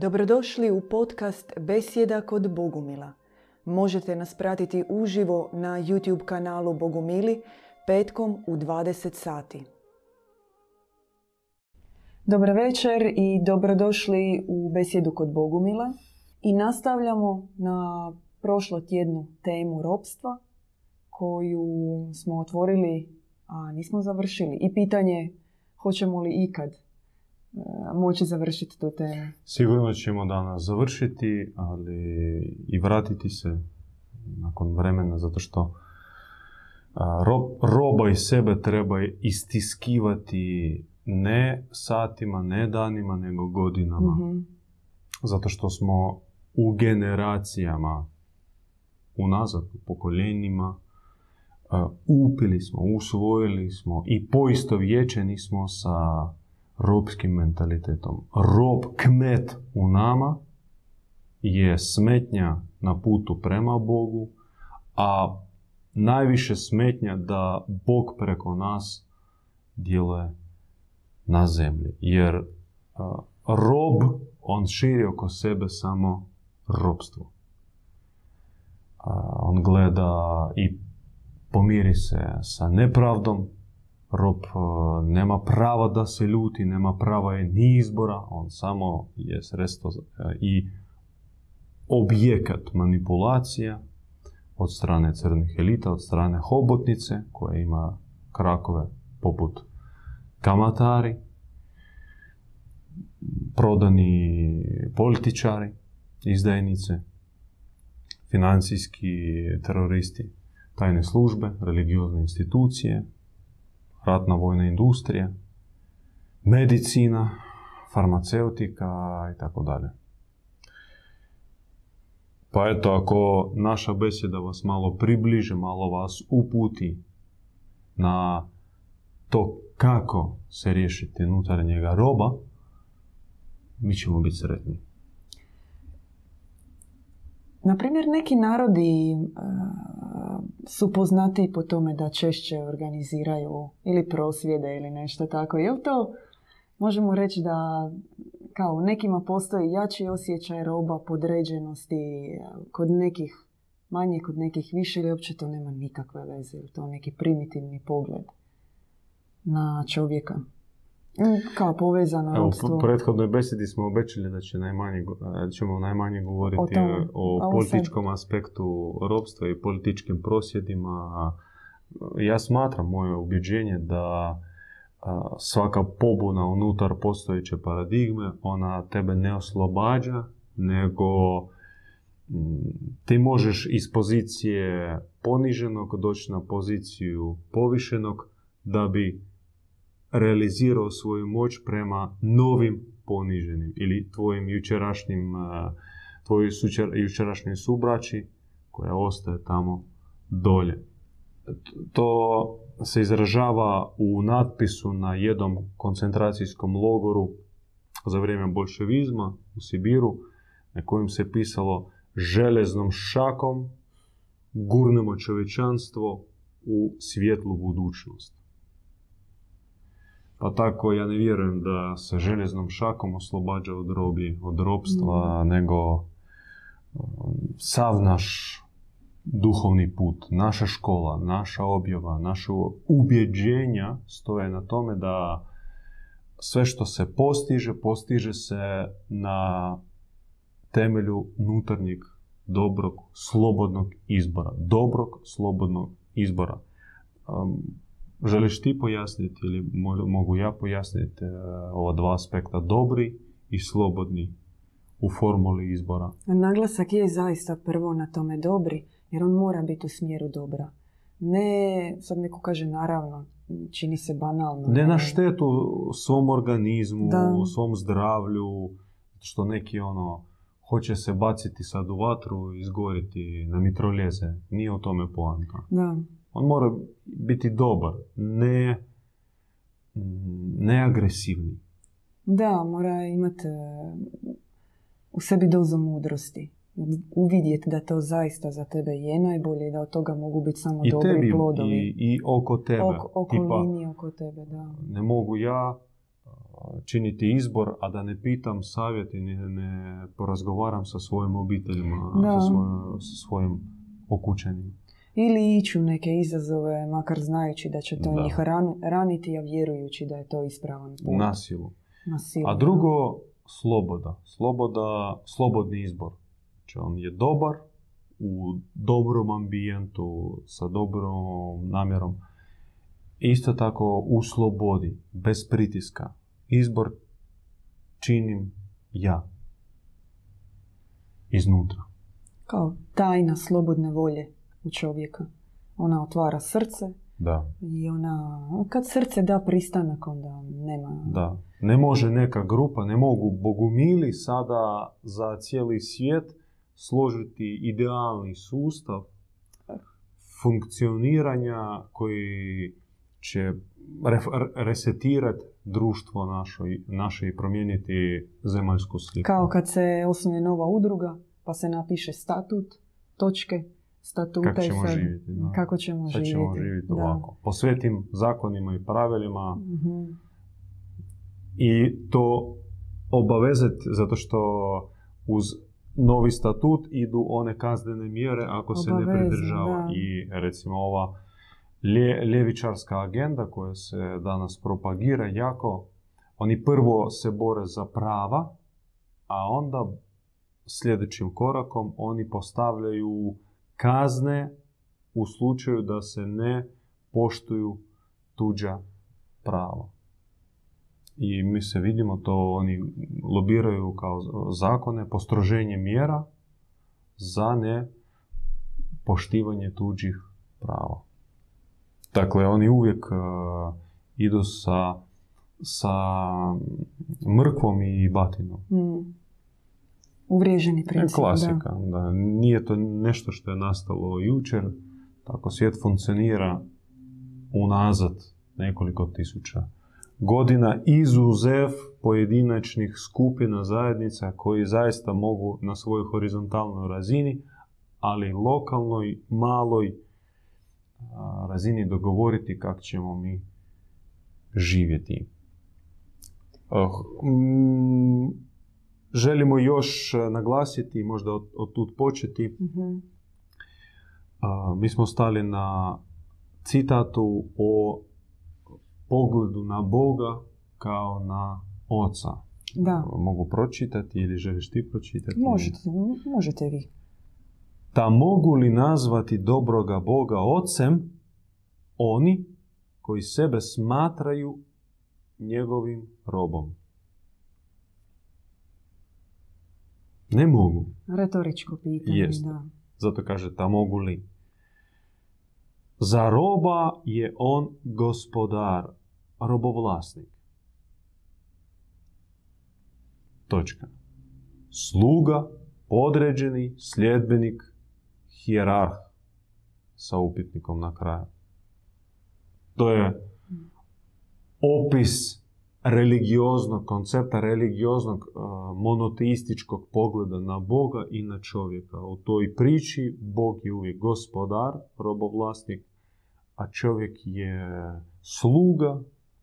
Dobrodošli u podcast Besjeda kod Bogumila. Možete nas pratiti uživo na YouTube kanalu Bogumili petkom u 20 sati. Dobar večer i dobrodošli u Besjedu kod Bogumila. I nastavljamo na prošlo tjednu temu ropstva koju smo otvorili, a nismo završili. I pitanje hoćemo li ikad moći završiti tu temu. Sigurno ćemo danas završiti, ali i vratiti se nakon vremena, zato što ro- roba iz sebe treba istiskivati ne satima, ne danima, nego godinama. Mhm. Zato što smo u generacijama unazad, u pokoljenjima, upili smo, usvojili smo i poistovjećeni smo sa robskim mentalitetom. Rob kmet u nama je smetnja na putu prema Bogu, a najviše smetnja da Bog preko nas djeluje na zemlji. Jer rob, on širi oko sebe samo robstvo. On gleda i pomiri se sa nepravdom, rob a, nema prava da se ljuti, nema prava je ni izbora, on samo je sredstvo za- i objekat manipulacija od strane crnih elita, od strane hobotnice koja ima krakove poput kamatari, prodani političari, izdajnice, financijski teroristi, tajne službe, religiozne institucije, ratna vojna industrija, medicina, farmaceutika i tako dalje. Pa eto, ako naša besjeda vas malo približe, malo vas uputi na to kako se riješiti unutarnjega roba, mi ćemo biti sretni. Na primjer, neki narodi e, su poznati po tome da češće organiziraju ili prosvjede ili nešto tako. Je to, možemo reći da kao u nekima postoji jači osjećaj roba, podređenosti, kod nekih manje, kod nekih više ili uopće to nema nikakve veze, je to neki primitivni pogled na čovjeka. Mm, Kao povezano Evo, u prethodnoj besedi smo obećali da će najmanje, da ćemo najmanje govoriti O o, političkom aspektu robstva i političkim prosvjedima. Ja smatram moje ubjeđenje da svaka pobuna unutar postojeće paradigme, ona tebe ne oslobađa, nego mm, ti možeš iz pozicije poniženog doći na poziciju povišenog da bi realizirao svoju moć prema novim poniženim ili tvojim jučerašnjim a, tvojoj sučer- jučerašnjoj subraći koja ostaje tamo dolje. To se izražava u natpisu na jednom koncentracijskom logoru za vrijeme bolševizma u Sibiru, na kojem se pisalo železnom šakom gurnemo čovječanstvo u svjetlu budućnost. Pa tako ja ne vjerujem da se željeznom šakom oslobađa od robi, od ropstva, nego um, sav naš duhovni put, naša škola, naša objava, naše ubjeđenja stoje na tome da sve što se postiže, postiže se na temelju unutarnjeg dobrog, slobodnog izbora. Dobrog, slobodnog izbora. Um, želiš ti pojasniti ili mo- mogu ja pojasniti e, ova dva aspekta, dobri i slobodni u formuli izbora? Naglasak je zaista prvo na tome dobri, jer on mora biti u smjeru dobra. Ne, sad neko kaže naravno, čini se banalno. Ne na štetu svom organizmu, Da. svom zdravlju, što neki ono hoće se baciti sad u vatru i izgoriti na mitroljeze. Nije o tome poanta. Da, On mora biti dobar, ne, ne agresivni. da mora imati e, u sebi dozu mudrosti. Uvidjeti da to zaista za tebe je najbolje i da od toga mogu biti samo I dobri tebi, plodovi. i, i oko tebe. Ok, Tipa, okolini oko tebe, da. ne mogu ja činiti izbor, a da ne pitam savjet i ne, ne porazgovaram sa svojim obiteljima, Da. sa, svojim, sa svojim okućenima. Ili ići u neke izazove, makar znajući da će to Da. njih ran- raniti, a vjerujući da je to ispravan put. Na silu. Na silu, A drugo, sloboda. Sloboda, slobodni izbor. Znači on je dobar u dobrom ambijentu, sa dobrom namjerom. Isto tako u slobodi, bez pritiska. Izbor činim ja. Iznutra. Kao tajna slobodne volje čovjeka. Ona otvara srce Da, i ona, kad srce da pristanak, onda nema... da. Ne može neka grupa, ne mogu bogumili sada za cijeli svijet složiti idealni sustav funkcioniranja koji će resetirati društvo našoj, naše i promijeniti zemaljsku sliku. Kao kad se osnuje nova udruga, pa se napiše statut, točke, statuta Kako i ćemo sad- živjeti, da. Kako ćemo Sad živjeti. ćemo živjeti ovako. Po svetim zakonima i pravilima Mhm. i to obavezati zato što uz novi statut idu one kaznene mjere ako se ne pridržava. da. I recimo ova lje, ljevičarska agenda koja se danas propagira jako, oni prvo se bore za prava, a onda sljedećim korakom oni postavljaju kazne u slučaju da se ne poštuju tuđa prava. I mi se vidimo to, oni lobiraju kao zakone, postroženje mjera za ne poštivanje tuđih prava. Dakle, oni uvijek uh, idu sa, sa mrkvom i batinom. Mm. Uvriježeni To je princip. klasika. Da. Nije to nešto što je nastalo jučer. Tako svijet funkcionira unazad nekoliko tisuća godina izuzev pojedinačnih skupina zajednica koji zaista mogu na svojoj horizontalnoj razini, ali lokalnoj, maloj a, razini dogovoriti kako ćemo mi živjeti. Mm, želimo još e, naglasiti, možda od, od tud početi. Mhm. a, mi smo stali na citatu o pogledu na Boga kao na Oca. Da. Mogu pročitati ili želiš ti pročitati? Možete, možete vi. Ta mogu li nazvati dobroga Boga Ocem oni koji sebe smatraju njegovim robom? Ne mogu. Retoričko pitanje, Jest. da. Zato kaže ta mogu li. Za roba je on gospodar, robovlasnik. Točka. Sluga, podređeni, sljedbenik, hijerarh sa upitnikom na kraju. To je opis religioznog koncepta, religioznog monoteističkog pogleda na Boga i na čovjeka. U toj priči Bog je uvijek gospodar, robovlasnik, a čovjek je sluga,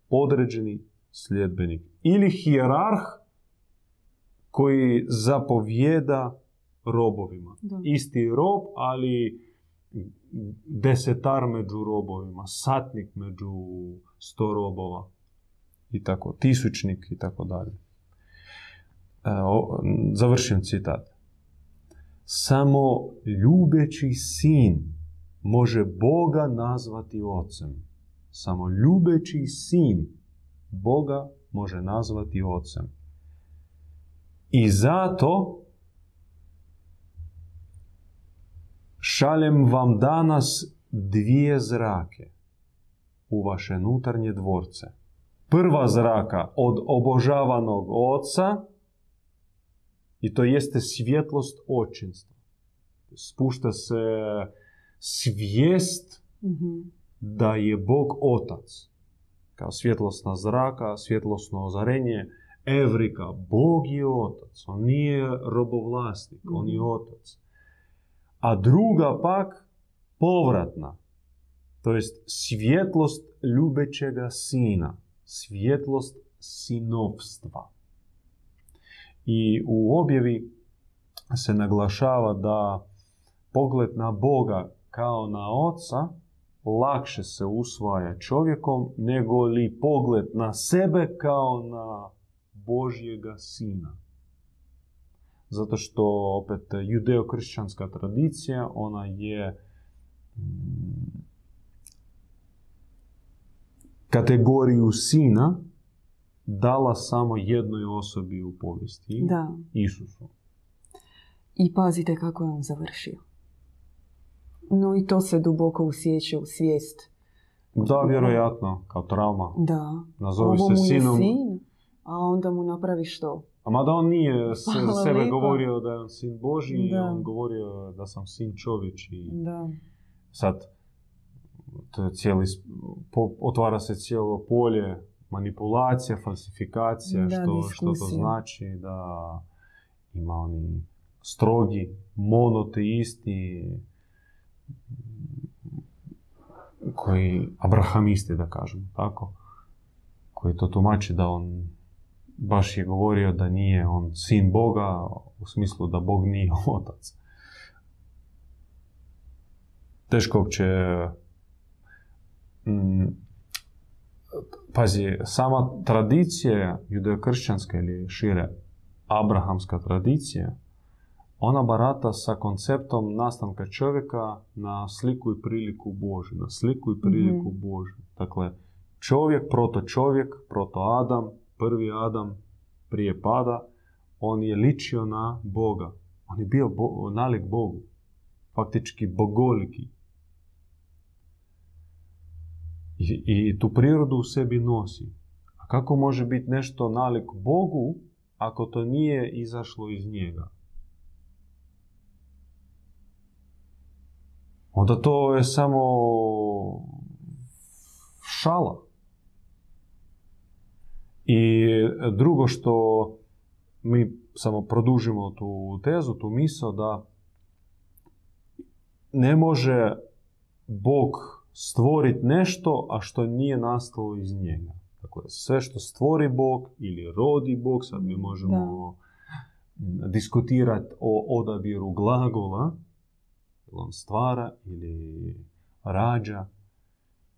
podređeni sljedbenik. Ili hijerarh koji zapovjeda robovima. Da. Isti rob, ali desetar među robovima, satnik među sto robova i tako, tisućnik i tako dalje. E, Završim citat. Samo ljubeći sin može Boga nazvati ocem. Samo ljubeći sin Boga može nazvati ocem. I zato šaljem vam danas dvije zrake u vaše nutarnje dvorce. Prva zraka od obožavanog oca i to jeste svjetlost očinstva. Spušta se svijest Mhm. da je Bog otac. Kao svjetlosna zraka, svjetlosno ozarenje, Evrika, Bog je otac, on nije robovlasnik, on je Mhm. otac. A druga pak, povratna, to jest svjetlost ljubećega sina, svjetlost sinovstva. I u objavi se naglašava da pogled na Boga kao na oca lakše se usvaja čovjekom nego li pogled na sebe kao na Božjega sina. Zato što opet judeo-kršćanska tradicija, ona je mm, kategoriju sina dala samo jednoj osobi u povijesti. Da. Isusu. I pazite kako je on završio. No i to se duboko usjeće u svijest. Da, vjerojatno, kao trauma. Da. Nazovi Ovo se sinom. sin, a onda mu napravi što? A mada on nije s- Hvala sebe lijepa. govorio da je on sin Boži, Da. on govorio da sam sin čovječji. Da. Sad, cijeli, po- otvara se cijelo polje manipulacija, falsifikacija, Da, što, što to znači da ima oni strogi, monoteisti, koji, abrahamisti da kažem, tako, koji to tumači da on baš je govorio da nije on sin Boga, u smislu da Bog nije otac. Teško uopće pazi, sama tradicija judeokršćanska ili šire abrahamska tradicija, ona barata sa konceptom nastanka čovjeka na sliku i priliku Božju, na sliku i priliku Božju. Dakle, čovjek, proto čovjek, proto Adam, prvi Adam prije pada, on je ličio na Boga. On je bio bo- nalik Bogu. Faktički bogoliki. I, I tu prirodu u sebi nosi. A kako može biti nešto nalik Bogu ako to nije izašlo iz njega? Onda to je samo šala. I drugo što mi samo produžimo tu tezu, tu misao da ne može Bog stvoriti nešto, a što nije nastalo iz njega. Dakle, sve što stvori Bog ili rodi Bog, sad mi možemo diskutirati o odabiru glagola, on stvara ili rađa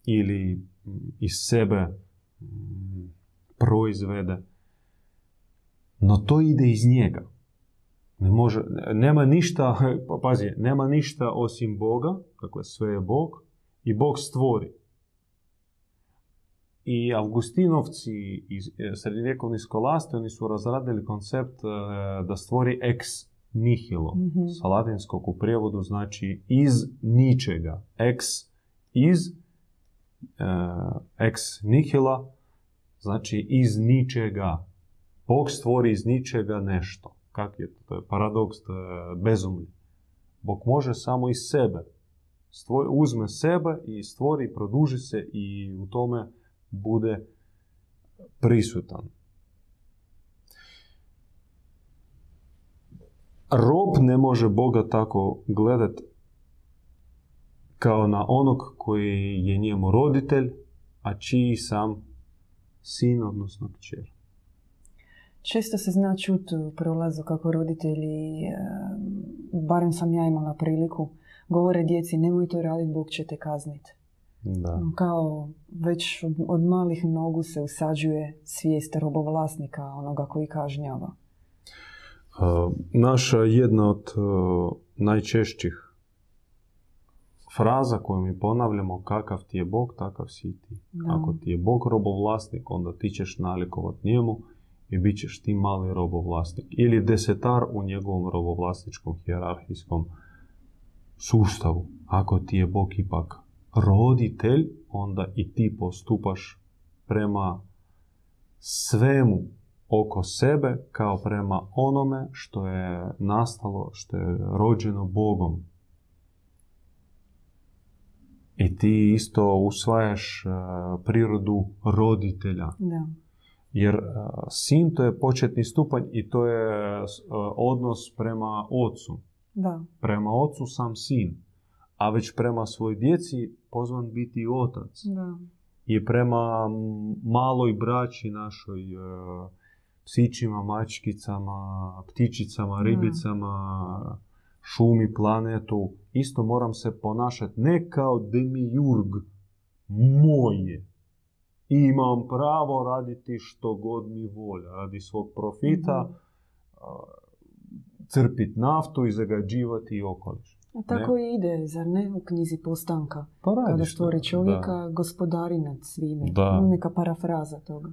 ili mm, iz sebe mm, proizvede. No to ide iz njega. Ne može, nema ništa, pa pazi, nema ništa osim Boga, dakle sve je Bog i Bog stvori. I Augustinovci i e, srednjevjekovni skolasti, oni su razradili koncept e, da stvori ex nihilo. Mhm. Sa latinskog u prijevodu znači iz ničega. Ex iz e, ex nihila znači iz ničega. Bog stvori iz ničega nešto. Kak je to? To je paradoks, to je bezumlje. Bog može samo iz sebe. Stvori, uzme sebe i stvori, produži se i u tome bude prisutan. Rob ne može Boga tako gledat kao na onog koji je njemu roditelj, a čiji sam sin, odnosno kćer. Često se zna čut u prolazu kako roditelji, e, barem sam ja imala priliku, govore djeci nemoj to raditi, Bog će te kazniti. Da. Kao već od- od malih nogu se usađuje svijest robovlasnika, onoga koji kažnjava. Naša jedna od uh, najčešćih fraza koju mi ponavljamo, kakav ti je Bog, takav si ti. Da. Ako ti je Bog robovlasnik, onda ti ćeš nalikovat njemu i bit ćeš ti mali robovlasnik. Ili desetar u njegovom robovlasničkom hijerarhijskom sustavu. Ako ti je Bog ipak roditelj, onda i ti postupaš prema svemu oko sebe kao prema onome što je nastalo, što je rođeno Bogom. I ti isto usvajaš e, prirodu roditelja. Da. Jer e, sin to je početni stupanj i to je e, odnos prema ocu. Da. Prema ocu sam sin, a već prema svoj djeci pozvan biti otac. Da. i prema maloj braći našoj, e, psićima, mačkicama, ptičicama, ribicama, šumi, planetu, isto moram se ponašati ne kao demiurg moje. Imam pravo raditi što god mi volja, radi svog profita, crpiti naftu i zagađivati okoliš. A tako i ide, zar ne, u knjizi Postanka? Pa Kada stvori čovjeka, gospodari nad svime. Da. Neka parafraza toga.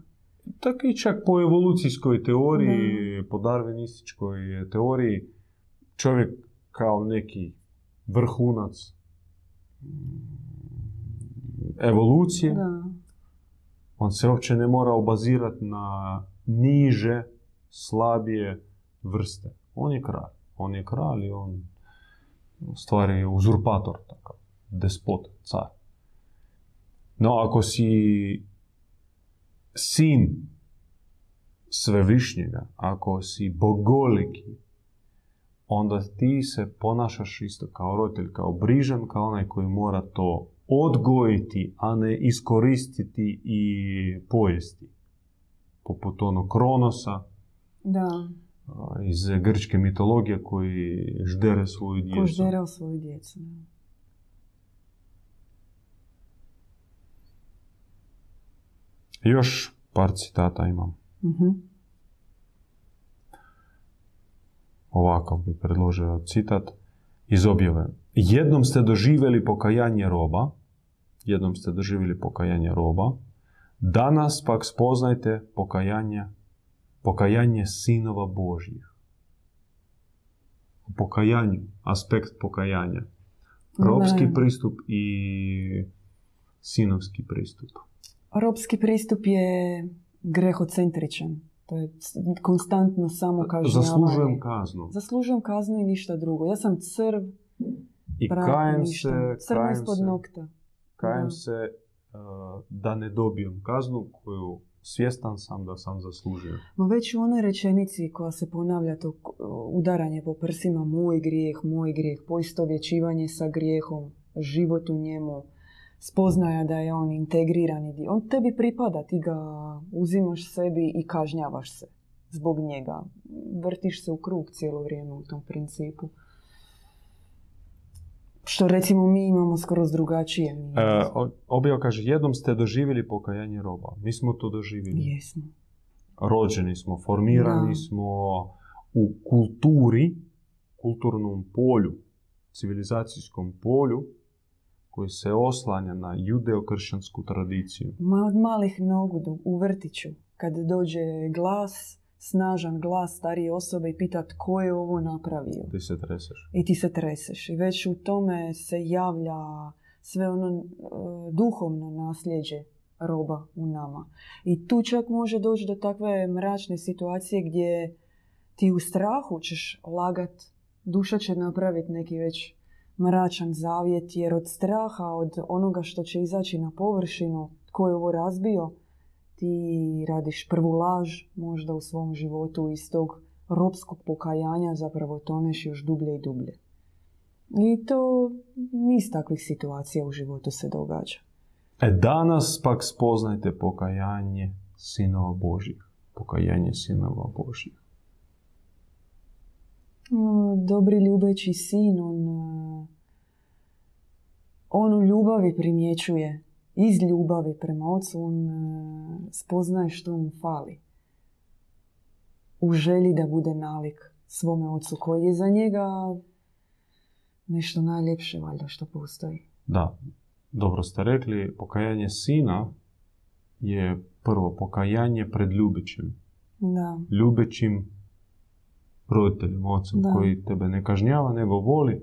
Tako i čak po evolucijskoj teoriji, po darwinističkoj teoriji, čovjek kao neki vrhunac mm, evolucije, Da. on se uopće ne mora obazirati na niže, slabije vrste. On je kralj. On je kralj i on u stvari je uzurpator, takav, despot, car. No, ako si sin svevišnjega, ako si bogoliki, onda ti se ponašaš isto kao roditelj, kao brižan, kao onaj koji mora to odgojiti, a ne iskoristiti i pojesti. Poput onog Kronosa Da, iz grčke mitologije koji ždere svoju djecu. ko žderao svoju djecu. Još par citata imam. Mhm. Ovakav bi predložio citat iz objave. Jednom ste doživjeli pokajanje roba, jednom ste doživjeli pokajanje roba, danas pak spoznajte pokajanje, pokajanje sinova Božjih. O pokajanju, aspekt pokajanja. Robski Da. pristup i sinovski pristup. Ropski pristup je grehocentričan. To je konstantno samo kažnjavanje. Zaslužujem kaznu. Zaslužujem kaznu i ništa drugo. Ja sam crv, I pravo, kajem ništa. se, kajem ispod se, nokta. kajem Da. se uh, da ne dobijem kaznu koju svjestan sam da sam zaslužio. No već u onoj rečenici koja se ponavlja to udaranje po prsima, moj grijeh, moj grijeh, poistovjećivanje sa grijehom, život u njemu, spoznaja da je on integrirani dio. On tebi pripada, ti ga uzimaš sebi i kažnjavaš se zbog njega. Vrtiš se u krug cijelo vrijeme u tom principu. Što recimo mi imamo skroz drugačije. E, objava kaže, jednom ste doživjeli pokajanje roba. Mi smo to doživjeli. Jesmo. Rođeni smo, formirani Da. smo u kulturi, kulturnom polju, civilizacijskom polju, koji se oslanja na judeokršćansku tradiciju. Ma od malih nogu do- u vrtiću, kad dođe glas, snažan glas starije osobe i pita tko je ovo napravio. Ti se treseš. I ti se treseš. I već u tome se javlja sve ono e, duhovno nasljeđe roba u nama. I tu čak može doći do takve mračne situacije gdje ti u strahu ćeš lagat, duša će napraviti neki već mračan zavjet, jer od straha, od onoga što će izaći na površinu, tko je ovo razbio, ti radiš prvu laž možda u svom životu iz tog ropskog pokajanja zapravo toneš još dublje i dublje. I to niz takvih situacija u životu se događa. E danas pak spoznajte pokajanje sinova Božjih. Pokajanje sinova Božjih. Mm, Dobri ljubeći sin, on, e, on u ljubavi primjećuje, iz ljubavi prema ocu, on e, spoznaje što mu fali. U želji da bude nalik svome ocu, koji je za njega nešto najljepše, valjda, što postoji. Da, dobro ste rekli, pokajanje sina je prvo pokajanje pred ljubećim. Da, Ljubećim roditeljem, ocem Da. koji tebe ne kažnjava, nego voli.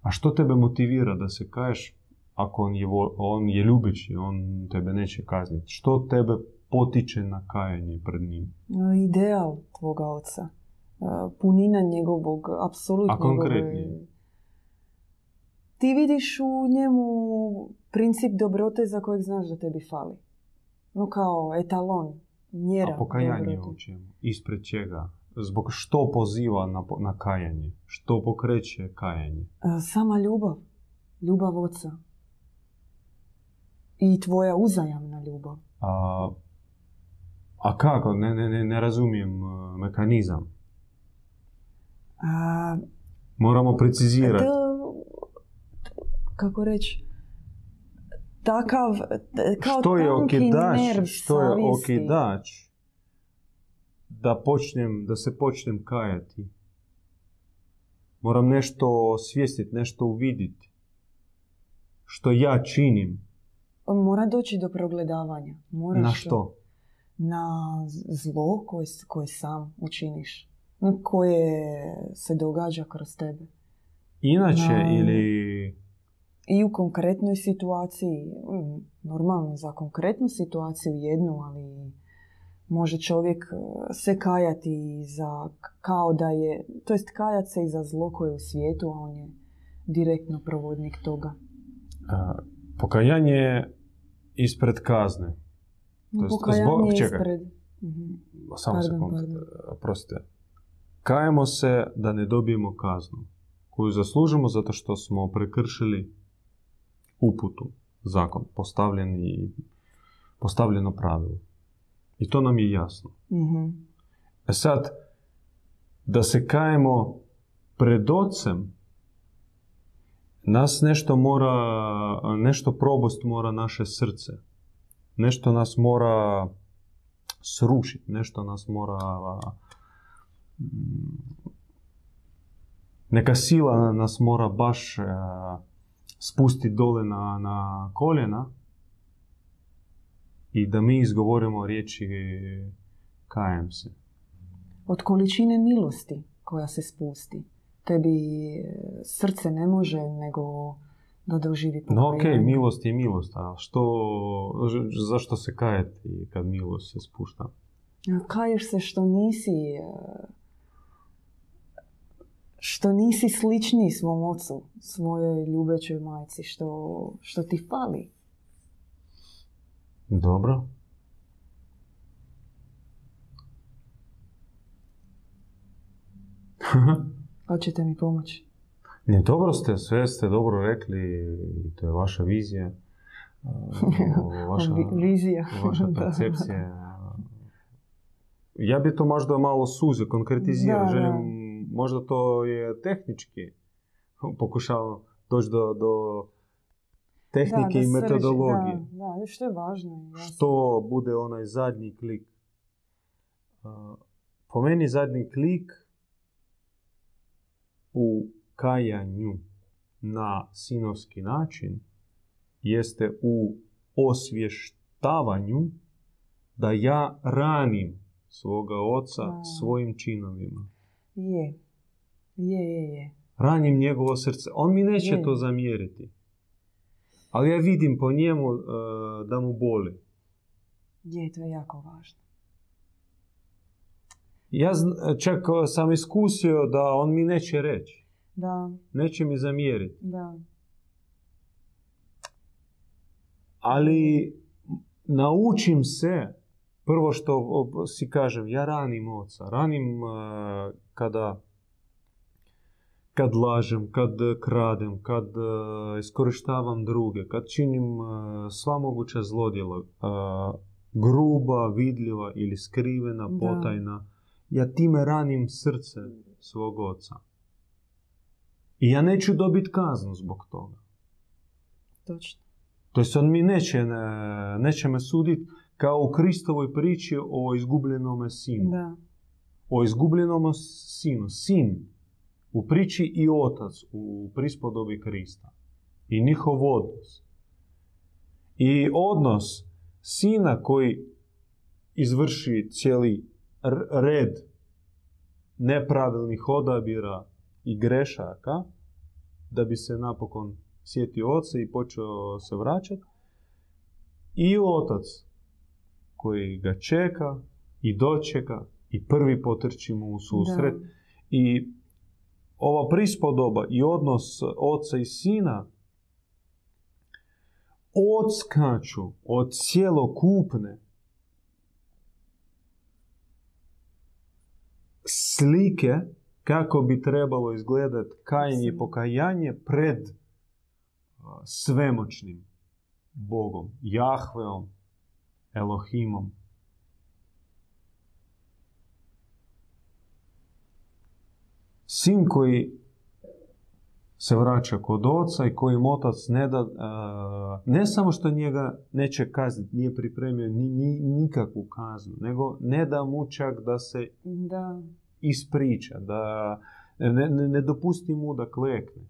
A što tebe motivira da se kaješ ako on je, vo- on je ljubeći, on tebe neće kazniti? Što tebe potiče na kajanje pred njim? E, ideal tvoga oca, e, punina njegovog, apsolutno A konkretnije? njegove- Ti vidiš u njemu princip dobrote za kojeg znaš da tebi fali. No kao etalon, mjera A pokajanje u čemu? Ispred čega? Zbog što poziva na, na kajanje? Što pokreće kajanje? E, Sama ljubav, ljubav oca. I tvoja uzajamna ljubav. A, a kako? Ne, ne, ne, ne razumijem uh, mehanizam. A, Moramo precizirati. to, kako reći, takav, kao što je okidač, nerv što je okidač da počnem, da se počnem kajati. Moram nešto osvijestiti, nešto uvidjeti. Što ja činim. Mora doći do progledavanja. Moraš Na što? Na zlo koje, koje sam učiniš. Na Koje se događa kroz tebe. Inače Na- ili... I u konkretnoj situaciji, mm, normalno za konkretnu situaciju jednu, ali može čovjek e, se kajati za kao da je, to jest kajat se i za zlo koje je u svijetu, a on je direktno provodnik toga. a, pokajanje je ispred kazne. To jest Pokajanje zbog- je čekaj. ispred... Mhm. Samo Pardon, sekund, pardon. prostite. Kajemo se da ne dobijemo kaznu koju zaslužimo zato što smo prekršili uputu, zakon, postavljeni, postavljeno pravilo. I to nam je jasno. Mhm. E sad, da se kajemo pred ocem, nas nešto mora, nešto probost mora naše srce. Nešto nas mora srušiti, nešto nas mora... mm, Neka sila nas mora baš e, spustiti dole na, na koljena i da mi izgovorimo riječi kajem se. Od količine milosti koja se spusti. Tebi srce ne može nego da doživi No ok, pokajanje. milost je milost, a što, zašto se kajati kad milost se spušta? Kaješ se što nisi e, što nisi slični svom ocu, svojoj ljubećoj majci, što, što ti fali. Dobro. Hoćete mi pomoći? Ne, dobro ste, sve ste dobro rekli to je vaša vizija, vaša, Vi- Vizija. vaša percepcija. Ja bi to možda malo suze, konkretizirao. Želim, možda to je tehnički. Pokušavam doći do, do tehnike Da, da i metodologije. Da, da, što je važno. jasno. što bude onaj zadnji klik. Po meni zadnji klik u kajanju na sinovski način jeste u osvještavanju da ja ranim svoga oca A. svojim činovima. Je. Je, je, je. Ranim njegovo srce. On mi neće Je. to zamjeriti. Ali ja vidim po njemu e, da mu boli. Je, to je jako važno. Ja čak sam iskusio da on mi neće reći. Da, Neće mi zamjeriti. da. Ali naučim se, prvo što si kažem, ja ranim oca. Ranim e, kada kad lažem, kad kradem, kad e, iskorištavam druge, kad činim e, sva moguća zlodjela, gruba, vidljiva ili skrivena, Da. Ja time ranim srce svog oca. I ja neću dobiti kaznu zbog toga. Točno. To jest on mi neće, ne- neće me suditi kao u Kristovoj priči o izgubljenome sinu. Da. O izgubljenom sinu. Sin u priči i otac u prispodobi Krista. I njihov odnos. I odnos sina koji izvrši cijeli red nepravilnih odabira i grešaka da bi se napokon sjetio oca i počeo se vraćati. I otac koji ga čeka i dočeka i prvi potrči mu u susret. Da. I ova prispodoba i odnos oca i sina odskaču od cjelokupne slike kako bi trebalo izgledati kajanje i pokajanje pred a, svemoćnim Bogom, Jahveom, Elohimom. Sin koji se vraća kod oca i kojim otac ne da, ne samo što njega neće kazniti, nije pripremio ni, ni, nikakvu kaznu, nego ne da mu čak da se Da. Ispriča, da ne, ne, ne dopusti mu da klekne,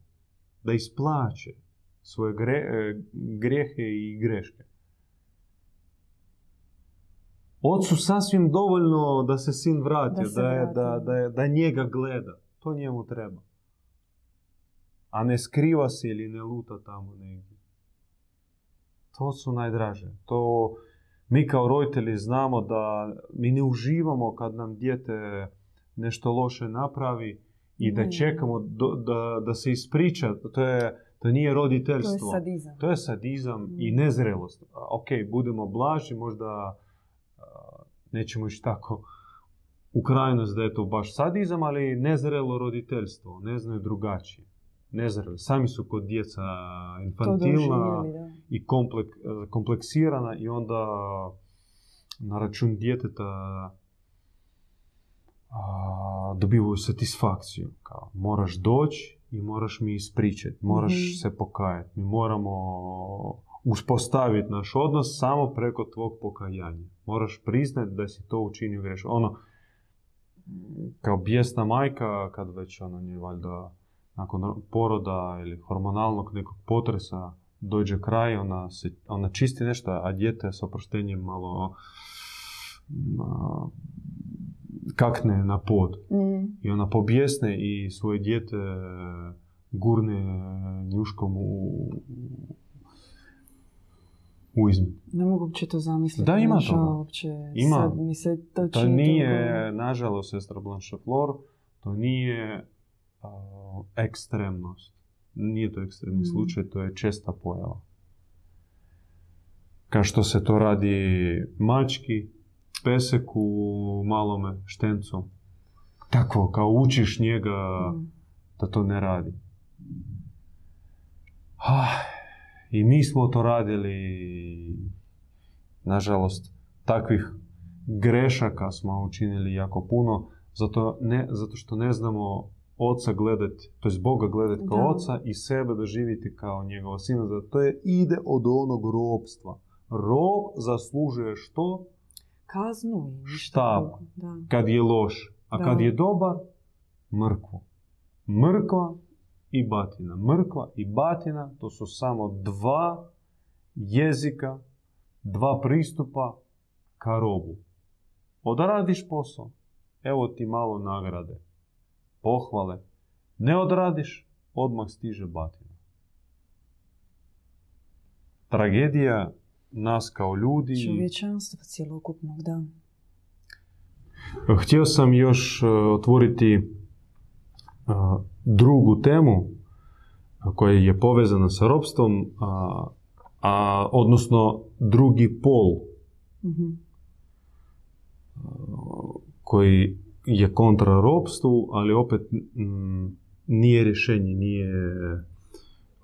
da isplaće svoje gre, e, grijehe i greške. Ocu sasvim dovoljno da se sin vrati, Da da, je, da, da, je- da njega gleda. To njemu treba. A ne skriva se ili ne luta tamo negdje. To su najdraže. To mi kao roditelji znamo da mi ne uživamo kad nam dijete nešto loše napravi i da Ne. čekamo do- da, da se ispriča. To, je, to nije To je roditeljstvo. sadizam. To je sadizam i Mm. nezrelost. Ok, budemo blaži, možda nećemo ići tako u krajnost da je to baš sadizam, ali nezrelo roditeljstvo, ne znaju drugačije. Nezreli. Sami su kod djeca infantilna i komplek, kompleksirana i onda na račun djeteta a, dobivaju satisfakciju. Kao, moraš doći i moraš mi ispričati, moraš Mhm. se pokajati. Mi moramo uspostaviti naš odnos samo preko tvog pokajanja. Moraš priznati da si to učinio grešno. Ono, kao bijesna majka, kad već ono nje valjda nakon poroda ili hormonalnog nekog potresa dođe kraj, ona, se, ona čisti nešto, a dijete s oproštenjem malo mm, a, kakne na pod. Mm. I ona pobjesne i svoje dijete gurne njuškom u, u izmet. Ne mogu uopće to zamisliti. Da, ima toga. Uopće, Ima. Sad mi se to To nije, toliko- nažalost, sestra Blanche Flor, to nije a, ekstremnost. Nije to ekstremni Mm. slučaj, to je česta pojava. Kao što se to radi mački, peseku, malome, štencu. Tako, kao učiš njega Mm. da to ne radi. Ah, I mi smo to radili, nažalost, takvih grešaka smo učinili jako puno, zato, ne, zato što ne znamo oca gledati, to jest Boga gledati kao Da. oca i sebe doživjeti kao njegova sina. Zato je ide od onog robstva. Rob zaslužuje što? Kaznu i ništa Štab. Da. kad je loš, a Da. kad je dobar, mrkvu. Mrkva i batina. Mrkva i batina to su samo dva jezika, dva pristupa ka robu. Odradiš posao, evo ti malo nagrade, pohvale. Ne odradiš, odmah stiže batina. Tragedija nas kao ljudi... Čovječanstva cjelokupnog, da. Htio sam još e, otvoriti e, drugu temu koja je povezana sa ropstvom, a, a, odnosno drugi pol Mhm. koji je kontra ropstvu, ali opet nije rješenje, nije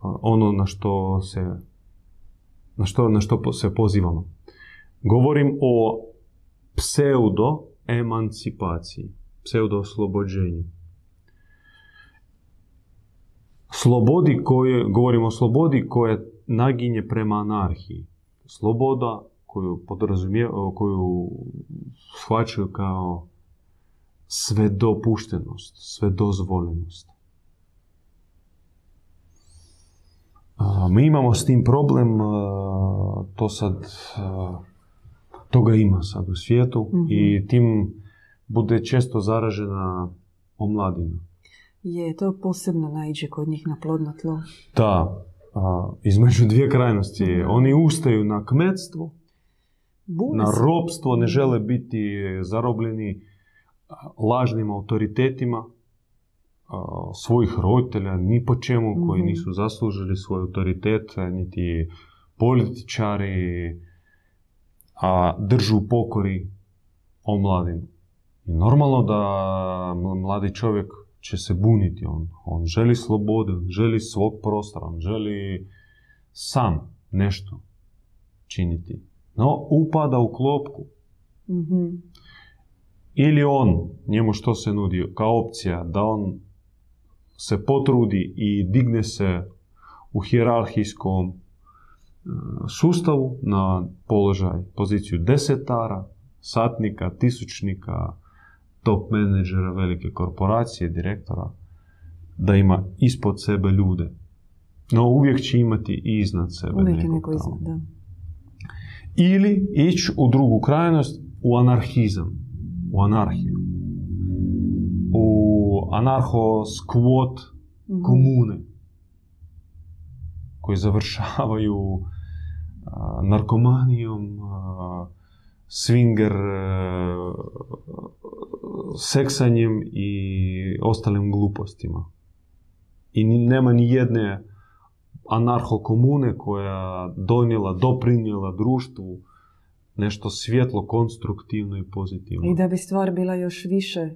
ono na što se na što, na što se pozivamo. Govorim o pseudo emancipaciji, pseudo oslobođenju. Slobodi koje, govorimo o slobodi koja naginje prema anarhiji. Sloboda koju koju shvaćaju kao svedopuštenost, svedozvoljenost. Mi imamo s tim problem, to sad, toga ima sad u svijetu Mhm. i tim bude često zaražena omladina. Je, to posebno naiđe kod njih na plodno tlo. Da, između dvije krajnosti. Da. Oni ustaju na kmetstvo, Bune na se. ropstvo, ne žele biti zarobljeni lažnim autoritetima svojih roditelja, ni po čemu, koji Mhm. nisu zaslužili svoj autoritet, niti političari, a držu u pokori omladinu. I normalno da ml- mladi čovjek će se buniti, on, on želi slobode, on želi svog prostora, on želi sam nešto. činiti. No, upada u klopku. Mhm. Ili on, njemu što se nudi kao opcija, da on se potrudi i digne se u hijerarhijskom e, sustavu na položaj, poziciju desetara, satnika, tisućnika, top menadžera velike korporacije, direktora, da ima ispod sebe ljude. No uvijek će imati i iznad sebe Uvijek je neko iznad, da. Ili ići u drugu krajnost, u anarhizam, u anarhiju. Anarho-skvot Mhm. komune koji završavaju a, narkomanijom, a, swinger a, seksanjem i ostalim glupostima. I nema ni jedne anarho-komune koja donijela, doprinijela društvu nešto svjetlo, konstruktivno i pozitivno. I da bi stvar bila još više,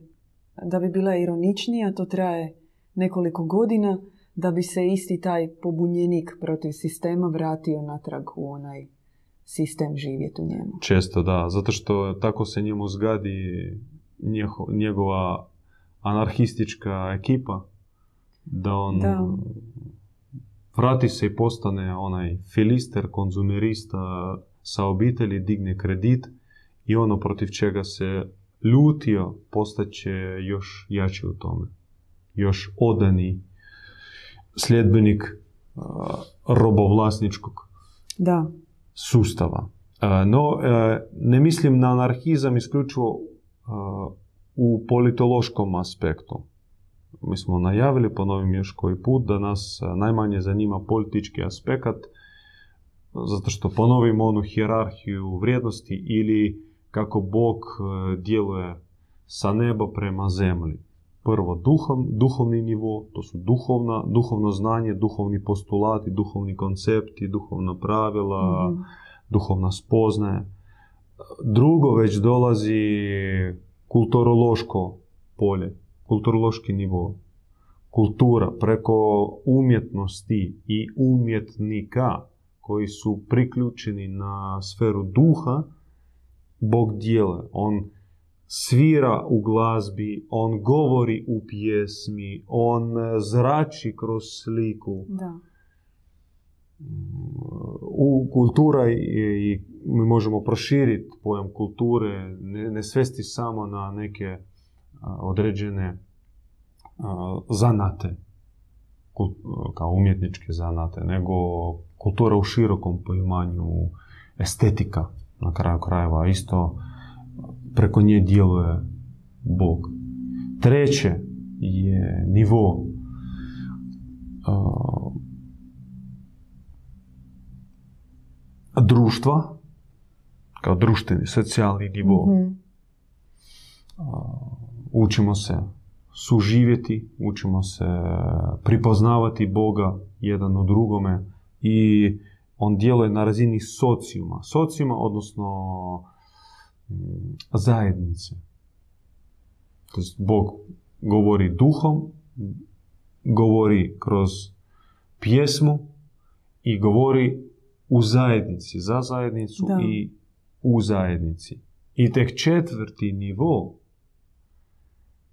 da bi bila ironičnija, to traje nekoliko godina, da bi se isti taj pobunjenik protiv sistema vratio natrag u onaj sistem živjeti u njemu. Često da, zato što tako se njemu zgadi njeho- njegova anarhistička ekipa, da on Da. vrati se i postane onaj filister, konzumerista sa obitelji, digne kredit i ono protiv čega se ljutio postaće još jači u tome. Još odani sljedbenik robovlasničkog Da, sustava. No, e, ne mislim na anarhizam isključivo u politološkom aspektu. Mi smo najavili, ponovim još koji put, da nas najmanje zanima politički aspekt, zato što ponovimo onu hijerarhiju vrijednosti ili kako Bog e, djeluje sa neba prema zemlji. Prvo duhov, duhovni nivo, to su duhovna, duhovno znanje, duhovni postulati, duhovni koncepti, duhovna pravila, Mhm. duhovna spoznaja. Drugo već dolazi kulturološko polje, kulturološki nivo. Kultura preko umjetnosti i umjetnika koji su priključeni na sferu duha, Bog djeluje. On svira u glazbi, on govori u pjesmi, on e, zrači kroz sliku da. u kultura i, i mi možemo proširiti pojam kulture, ne, ne svesti samo na neke a, određene a, zanate, kul- kao umjetničke zanate, nego kultura u širokom poimanju, estetika na kraju krajeva, isto preko nje djeluje Bog. Treće je nivo a, društva, kao društveni, socijalni nivo. Mhm. A, Učimo se suživjeti, učimo se pripoznavati Boga jedan u drugome i on djeluje na razini socijuma. Socijuma, odnosno mm, zajednice. To jest Bog govori duhom, govori kroz pjesmu i govori u zajednici, za zajednicu Da. i u zajednici. I tek četvrti nivo,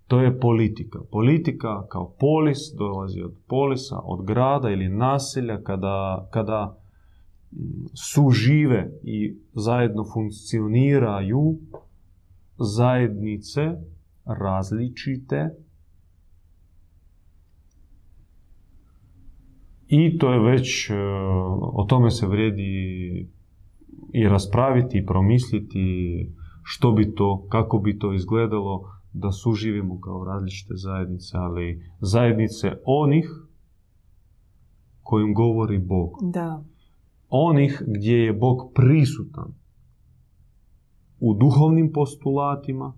to je politika. Politika kao polis dolazi od polisa, od grada ili naselja kada, kada sužive i zajedno funkcioniraju zajednice različite i to je već, e, o tome se vrijedi i raspraviti i promisliti što bi to, kako bi to izgledalo da suživimo kao različite zajednice, ali zajednice onih kojim govori Bog. Da, Onih gdje je Bog prisutan u duhovnim postulatima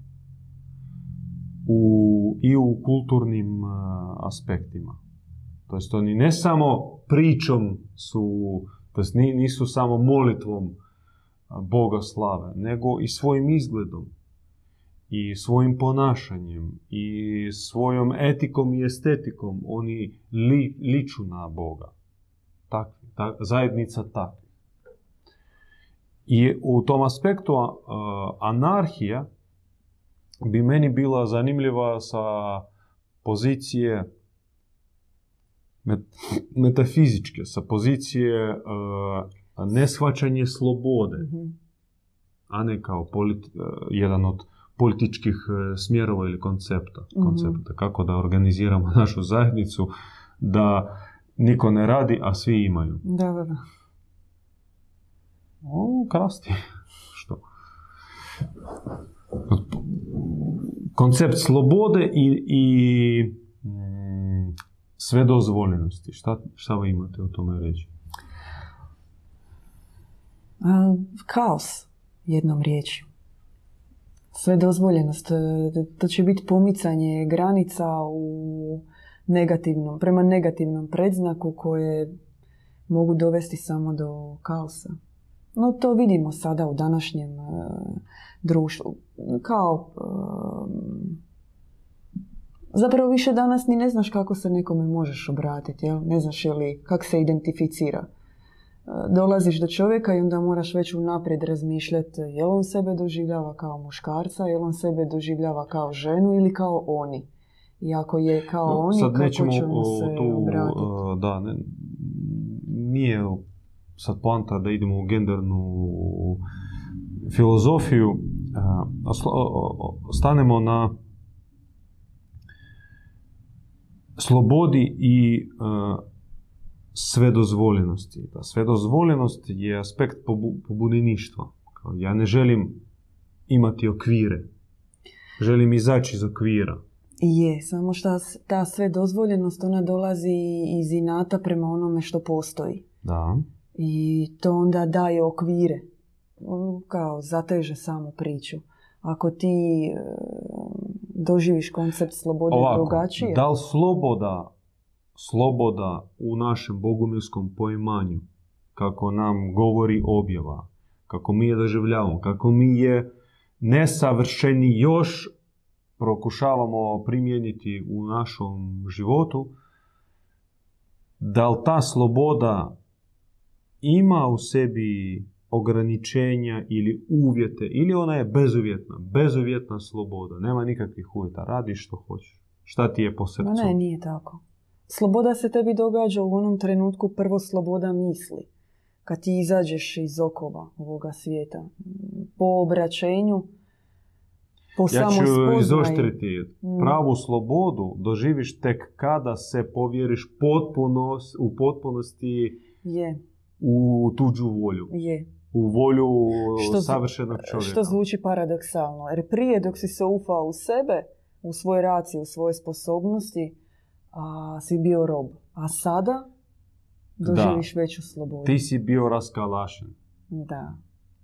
u, i u kulturnim a, aspektima. To jest oni ne samo pričom su, to jest ni- nisu samo molitvom a, Boga slave, nego i svojim izgledom i svojim ponašanjem i svojom etikom i estetikom oni li, liču na Boga. Takvi, ta, zajednica takvi. I u tom aspektu anarhija bi meni bila zanimljiva sa pozicije metafizičke, sa pozicije uh, neshvaćanje slobode, mhm. a ne kao politi- jedan od političkih smjerova ili koncepta, mm koncepta. Kako da organiziramo našu zajednicu, da niko ne radi, a svi imaju. Da, da, da. O, krasti. Što? Koncept slobode i, i mm, sve dozvoljenosti. Šta, šta vi imate o tome reći? kaos, jednom riječju. Sve dozvoljenost. To će biti pomicanje granica u negativnom, prema negativnom predznaku koje mogu dovesti samo do kaosa. No to vidimo sada u današnjem uh, društvu. Kao uh, zapravo više danas ni ne znaš kako se nekome možeš obratiti, jel? ne znaš je li, kako se identificira. Uh, dolaziš do čovjeka i onda moraš već unaprijed razmišljati jel on sebe doživljava kao muškarca, jel on sebe doživljava kao ženu ili kao oni. I ako je kao no, oni, kako ćemo se tu, obratiti? da, ne, nije sad poanta da idemo u gendernu filozofiju, stanemo na slobodi i svedozvoljenosti. Ta svedozvoljenost je aspekt pobunjeništva. Ja ne želim imati okvire. Želim izaći iz okvira. Je, samo što ta sve dozvoljenost ona dolazi iz inata prema onome što postoji. Da. I to onda daje okvire. Kao zateže samu priču. Ako ti e, doživiš koncept slobode Ovako, drugačije... Da li sloboda, sloboda u našem bogumilskom poimanju, kako nam govori objava, kako mi je doživljavamo, kako mi je nesavršeni još prokušavamo primijeniti u našom životu, da li ta sloboda ima u sebi ograničenja ili uvjete, ili ona je bezuvjetna, bezuvjetna sloboda, nema nikakvih uvjeta, radi što hoćeš. Šta ti je po srcu? ne, nije tako. Sloboda se tebi događa u onom trenutku prvo sloboda misli. Kad ti izađeš iz okova ovoga svijeta. Po obraćenju, po ja ću izoštriti. Mm. Pravu slobodu doživiš tek kada se povjeriš potpunost, u potpunosti je u tuđu volju. Je. U volju što, savršenog čovjeka. Što zvuči paradoksalno. Jer prije dok si se ufao u sebe, u svoj raciju, u svoje sposobnosti, a, si bio rob. A sada doživiš veću slobodu. Ti si bio raskalašen. Da.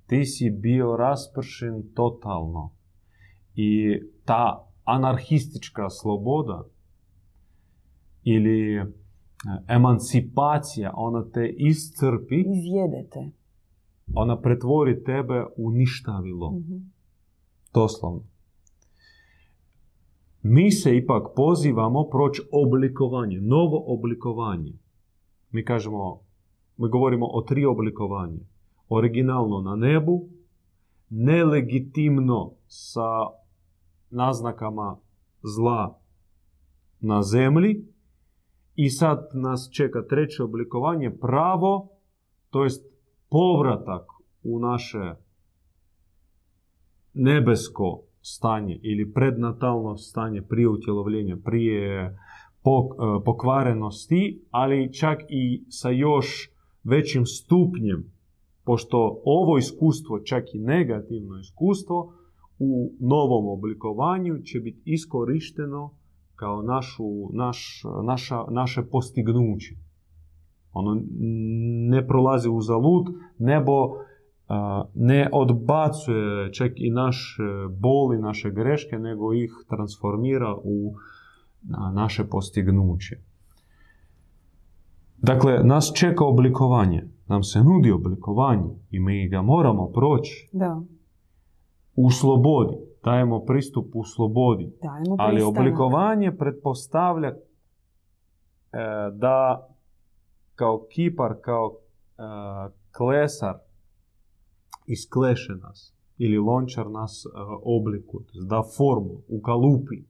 Ti si bio raspršen totalno. I ta anarhistička sloboda ili emancipacija, ona te iscrpi. Izjedete. Ona pretvori tebe u ništavilo. mm Doslovno. Mi se ipak pozivamo proći oblikovanje, novo oblikovanje. Mi kažemo, mi govorimo o tri oblikovanje. Originalno na nebu, nelegitimno sa naznakama zla na zemlji i sad nas čeka treće oblikovanje, pravo, to jest povratak u naše nebesko stanje ili prednatalno stanje prije utjelovljenja, prije e, pokvarenosti, ali čak i sa još većim stupnjem, pošto ovo iskustvo, čak i negativno iskustvo, u novom oblikovanju će biti iskorišteno kao našu, naš, naša, naše postignuće. Ono ne prolazi u zalud, nebo ne odbacuje čak i naše boli, naše greške, nego ih transformira u naše postignuće. Dakle, nas čeka oblikovanje. Nam se nudi oblikovanje i mi ga moramo proći. Da. U slobodi dajemo pristup u slobodi. Dajemo Ali oblikovanje pretpostavlja e, da kao kipar, kao e, klesar iskleše nas ili lončar nas uh, oblikuje, da formu, ukalupi,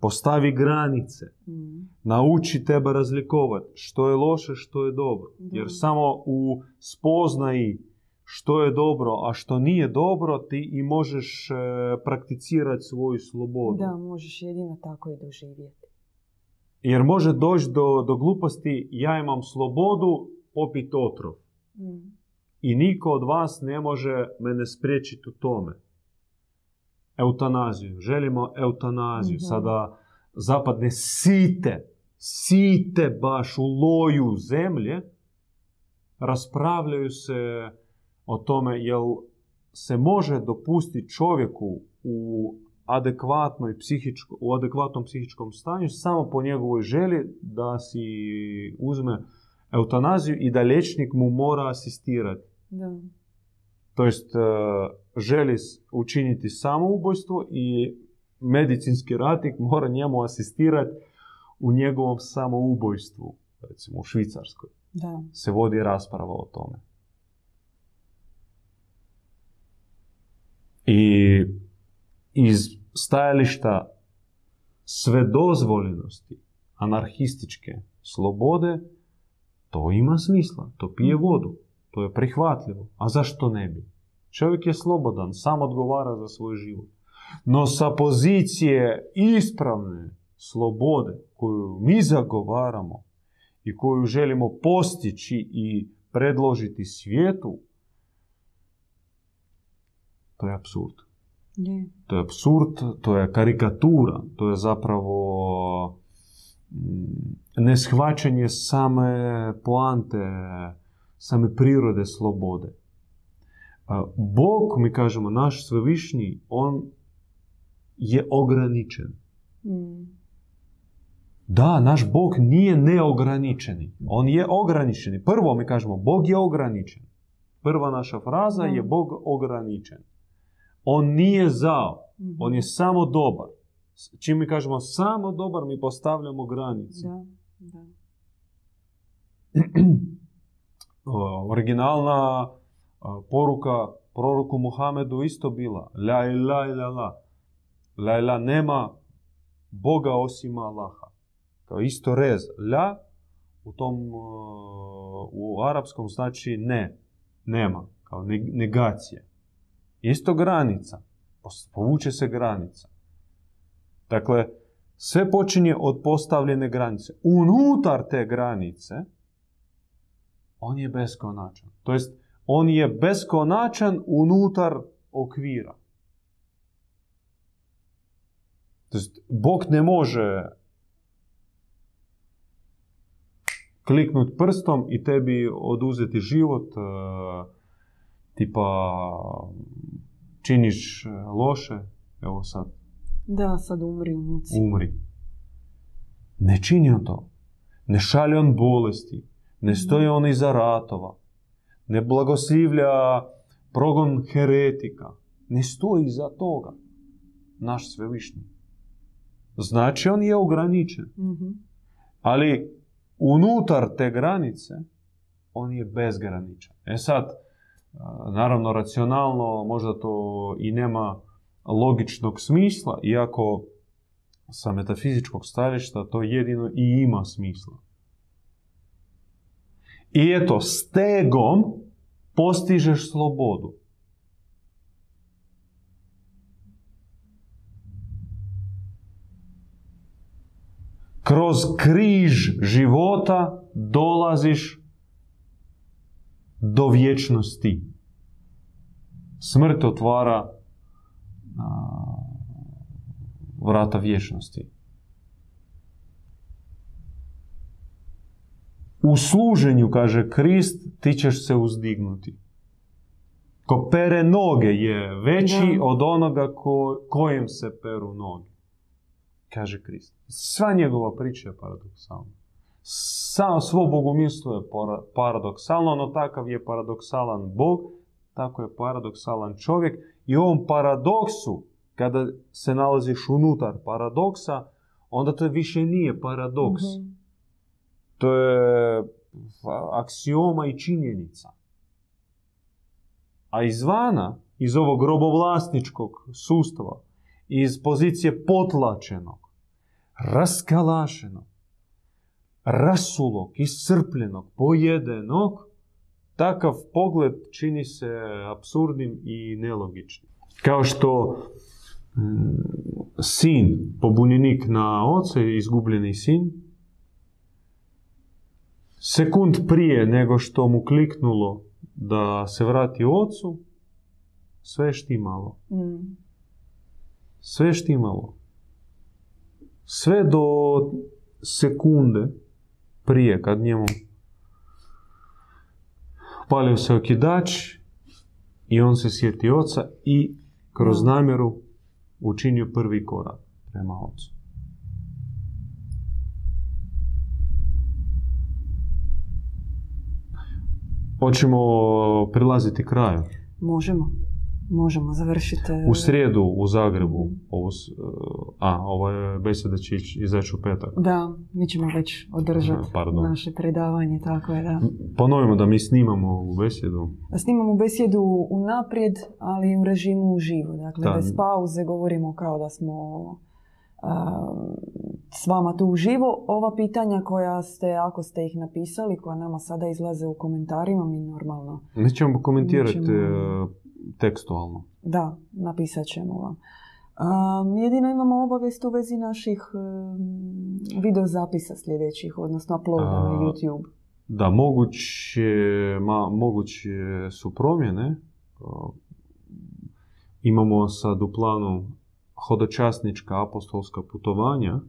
postavi granice, Mm. nauči tebe razlikovati što je loše, što je dobro. Da. Jer samo u spoznaji što je dobro, a što nije dobro, ti i možeš e, prakticirati svoju slobodu. Da, možeš jedino tako i doživjeti. Jer može doći do, do gluposti, ja imam slobodu popit otrov. Mm. I niko od vas ne može mene spriječiti u tome. Eutanaziju. Želimo eutanaziju. Mhm. Sada zapadne site, site baš u loju zemlje, raspravljaju se o tome jel se može dopustiti čovjeku u adekvatnoj psihičko, u adekvatnom psihičkom stanju samo po njegovoj želji da si uzme eutanaziju i da liječnik mu mora asistirati. Da. To jest želi učiniti samoubojstvo i medicinski ratnik mora njemu asistirati u njegovom samoubojstvu. Recimo u Švicarskoj Da. se vodi rasprava o tome. I iz stajališta svedozvoljenosti, anarhističke slobode, to ima smisla, to pije vodu, to je prihvatljivo. A zašto ne bi? Čovjek je slobodan, sam odgovara za svoj život. No sa pozicije ispravne slobode koju mi zagovaramo i koju želimo postići i predložiti svijetu, to je apsurd. Je. To je apsurd, to je karikatura, to je zapravo mm, neshvaćanje same poante, same prirode slobode. Bog, mi kažemo, naš svevišnji, on je ograničen. Mm. Da, naš Bog nije neograničeni. On je ograničeni. Prvo mi kažemo, Bog je ograničen. Prva naša fraza je Bog ograničen. On nije zao. Mhm. On je samo dobar. Čim mi kažemo samo dobar, mi postavljamo granice. Da. Da. Originalna poruka proroku Muhamedu isto bila. La ilaha illallah. La ilaha nema Boga osim Allaha. Kao isto rez. La u tom u arapskom znači ne. Nema. Kao ne- negacija. Isto granica. Povuče se granica. Dakle, sve počinje od postavljene granice. Unutar te granice on je beskonačan. To jest, on je beskonačan unutar okvira. To jest, Bog ne može kliknut prstom i tebi oduzeti život, e, tipa činiš e, loše, evo sad Da, sad umri u muci. umri. Ne čini on to. Ne šalje on bolesti. Ne stoji on iza ratova. Ne blagoslivlja progon heretika. Ne stoji iza toga. Naš svevišnji. Znači on je ograničen. Mhm. Ali unutar te granice on je bezgraničan. E sad, naravno racionalno možda to i nema logičnog smisla, iako sa metafizičkog stajališta to jedino i ima smisla. I eto, stegom postižeš slobodu. Kroz križ života dolaziš do vječnosti. Smrt otvara a, vrata vječnosti. U služenju, kaže Krist, ti ćeš se uzdignuti. Ko pere noge je veći Da. od onoga ko, kojem se peru noge. Kaže Krist. Sva njegova priča je paradoksalna. Samo svo bogomilstvo je para- paradoksalno, no takav je paradoksalan Bog, tako je paradoksalan čovjek. I u ovom paradoksu, kada se nalaziš unutar paradoksa, onda to više nije paradoks. Mhm. To je aksioma i činjenica. A izvana, iz ovog robovlasničkog sustava, iz pozicije potlačenog, raskalašenog, rasulog, iscrpljenog, pojedenog, takav pogled čini se apsurdnim i nelogičnim. Kao što mm, sin, pobunjenik na oca, izgubljeni sin, sekund prije nego što mu kliknulo da se vrati ocu, sve štimalo. Mm. Sve štimalo. Sve do sekunde prije kad njemu palio se okidač i on se sjeti oca i kroz namjeru učinio prvi korak prema ocu. Hoćemo prilaziti kraju. Možemo. Možemo završiti... U srijedu u Zagrebu, mhm. ovo, a, ovo je beseda će izaći u petak. Da, mi ćemo već održati naše predavanje, tako je, da. Ponovimo da mi snimamo u besjedu. Snimamo besjedu unaprijed, ali u režimu uživo. Dakle, bez pauze govorimo kao da smo s vama tu uživo. Ova pitanja koja ste, ako ste ih napisali, koja nama sada izlaze u komentarima, mi normalno... Mi ćemo komentirati tekstualno. Da, napisat ćemo vam. Um, jedino imamo obavijest u vezi naših um, videozapisa sljedećih, odnosno uploada na YouTube. Da, moguće, ma, moguće su promjene. imamo sad u planu hodočasnička apostolska putovanja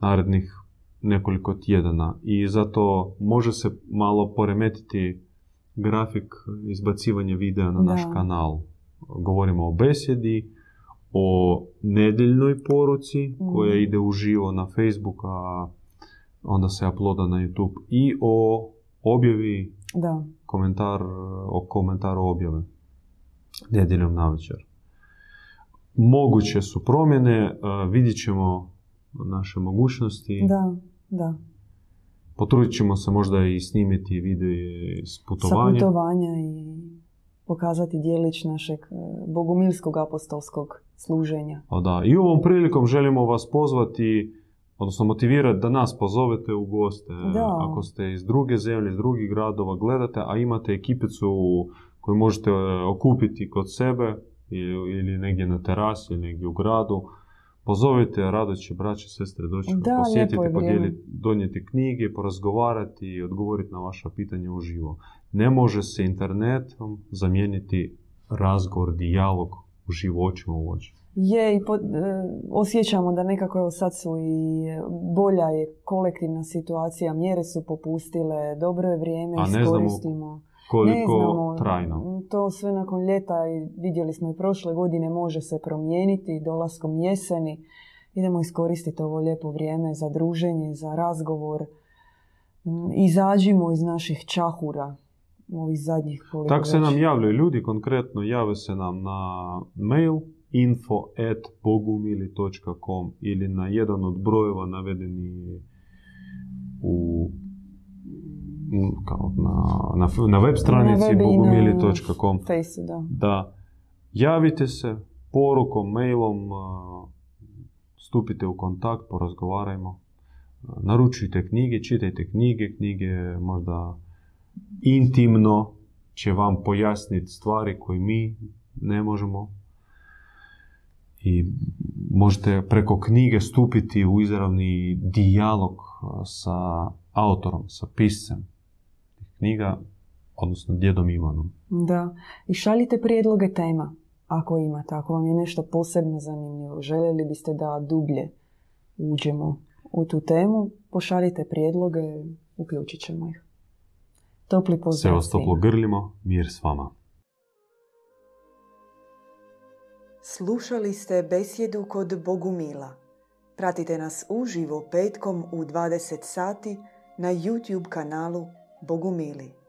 narednih nekoliko tjedana i zato može se malo poremetiti grafik izbacivanja videa na naš kanal. Govorimo o besjedi, o nedjeljnoj poruci mm. koja ide uživo na Facebook, a onda se uploada na YouTube i o objavi da. komentar, o komentaru objave nedjeljom na večer. Moguće su promjene, vidjet ćemo naše mogućnosti. Da, da. Potrudit ćemo se možda i snimiti video s putovanja. Sa putovanja i pokazati dijelić našeg e, bogumilskog apostolskog služenja. O da, i ovom prilikom želimo vas pozvati, odnosno motivirati da nas pozovete u goste. Da. Ako ste iz druge zemlje, iz drugih gradova gledate, a imate ekipicu koju možete e, okupiti kod sebe ili negdje na terasi, ili negdje u gradu, Pozovite, rado će braće, sestre doći da, posjetiti, podijeliti, donijeti knjige, porazgovarati i odgovoriti na vaša pitanja uživo. Ne može se internetom zamijeniti razgovor, dijalog u živoćima u oči. Je, i e, osjećamo da nekako evo sad su i bolja je kolektivna situacija, mjere su popustile, dobro je vrijeme, A ne iskoristimo. Koliko ne znamo, trajno. To sve nakon ljeta i vidjeli smo i prošle godine može se promijeniti dolaskom jeseni. Idemo iskoristiti ovo lijepo vrijeme za druženje, za razgovor. Izađimo iz naših čahura ovih zadnjih koliko Tako se nam javljaju ljudi, konkretno jave se nam na mail info at bogumili.com ili na jedan od brojeva navedeni u kao na, na, na web stranici bogumili.com da. da. Javite se porukom, mailom, stupite u kontakt, porazgovarajmo, naručujte knjige, čitajte knjige, knjige možda intimno će vam pojasniti stvari koje mi ne možemo. I možete preko knjige stupiti u izravni dijalog sa autorom, sa piscem knjiga, odnosno djedom Ivanom. Da, i šaljite prijedloge tema, ako imate, ako vam je nešto posebno zanimljivo, željeli biste da dublje uđemo u tu temu, pošaljite prijedloge, uključit ćemo ih. Topli pozdrav Sve vas toplo grlimo, mir s vama. Slušali ste besjedu kod Bogumila. Pratite nas uživo petkom u 20 sati na YouTube kanalu Bogumili.